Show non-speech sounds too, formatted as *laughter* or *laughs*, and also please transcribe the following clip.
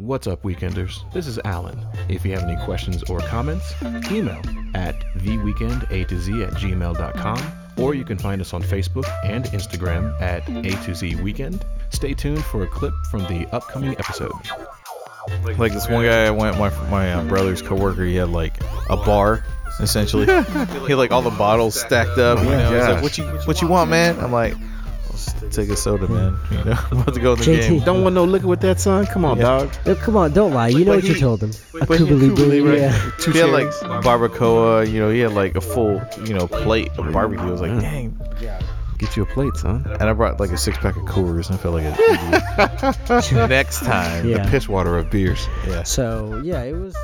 What's up, weekenders? This is Alan. If you have any questions or comments, email at theweekenda to z at gmail.com, or you can find us on Facebook and Instagram at a to z weekend. Stay tuned for a clip from the upcoming episode. Like this one guy I went my my uh, brother's coworker. He had like a bar, essentially. *laughs* he had like all the bottles stacked up. You know, like, what you what you want, man? I'm like, let's take a soda, man. You know, I'm about to go in the JT. game. Don't want no liquor with that, son? Come on, Yeah. dog. Oh, come on, don't lie. You know what you told him. A But he- Kubali Kubali, right? yeah. Two He had shares. like barbacoa. You know, he had like a full you know plate of barbecue. I was like, Yeah. dang. Get you a plate, son. And I brought like a six pack of Coors. And I felt like an *laughs* idiot. Next time, Yeah. Piss water of beers. yeah. So yeah, it was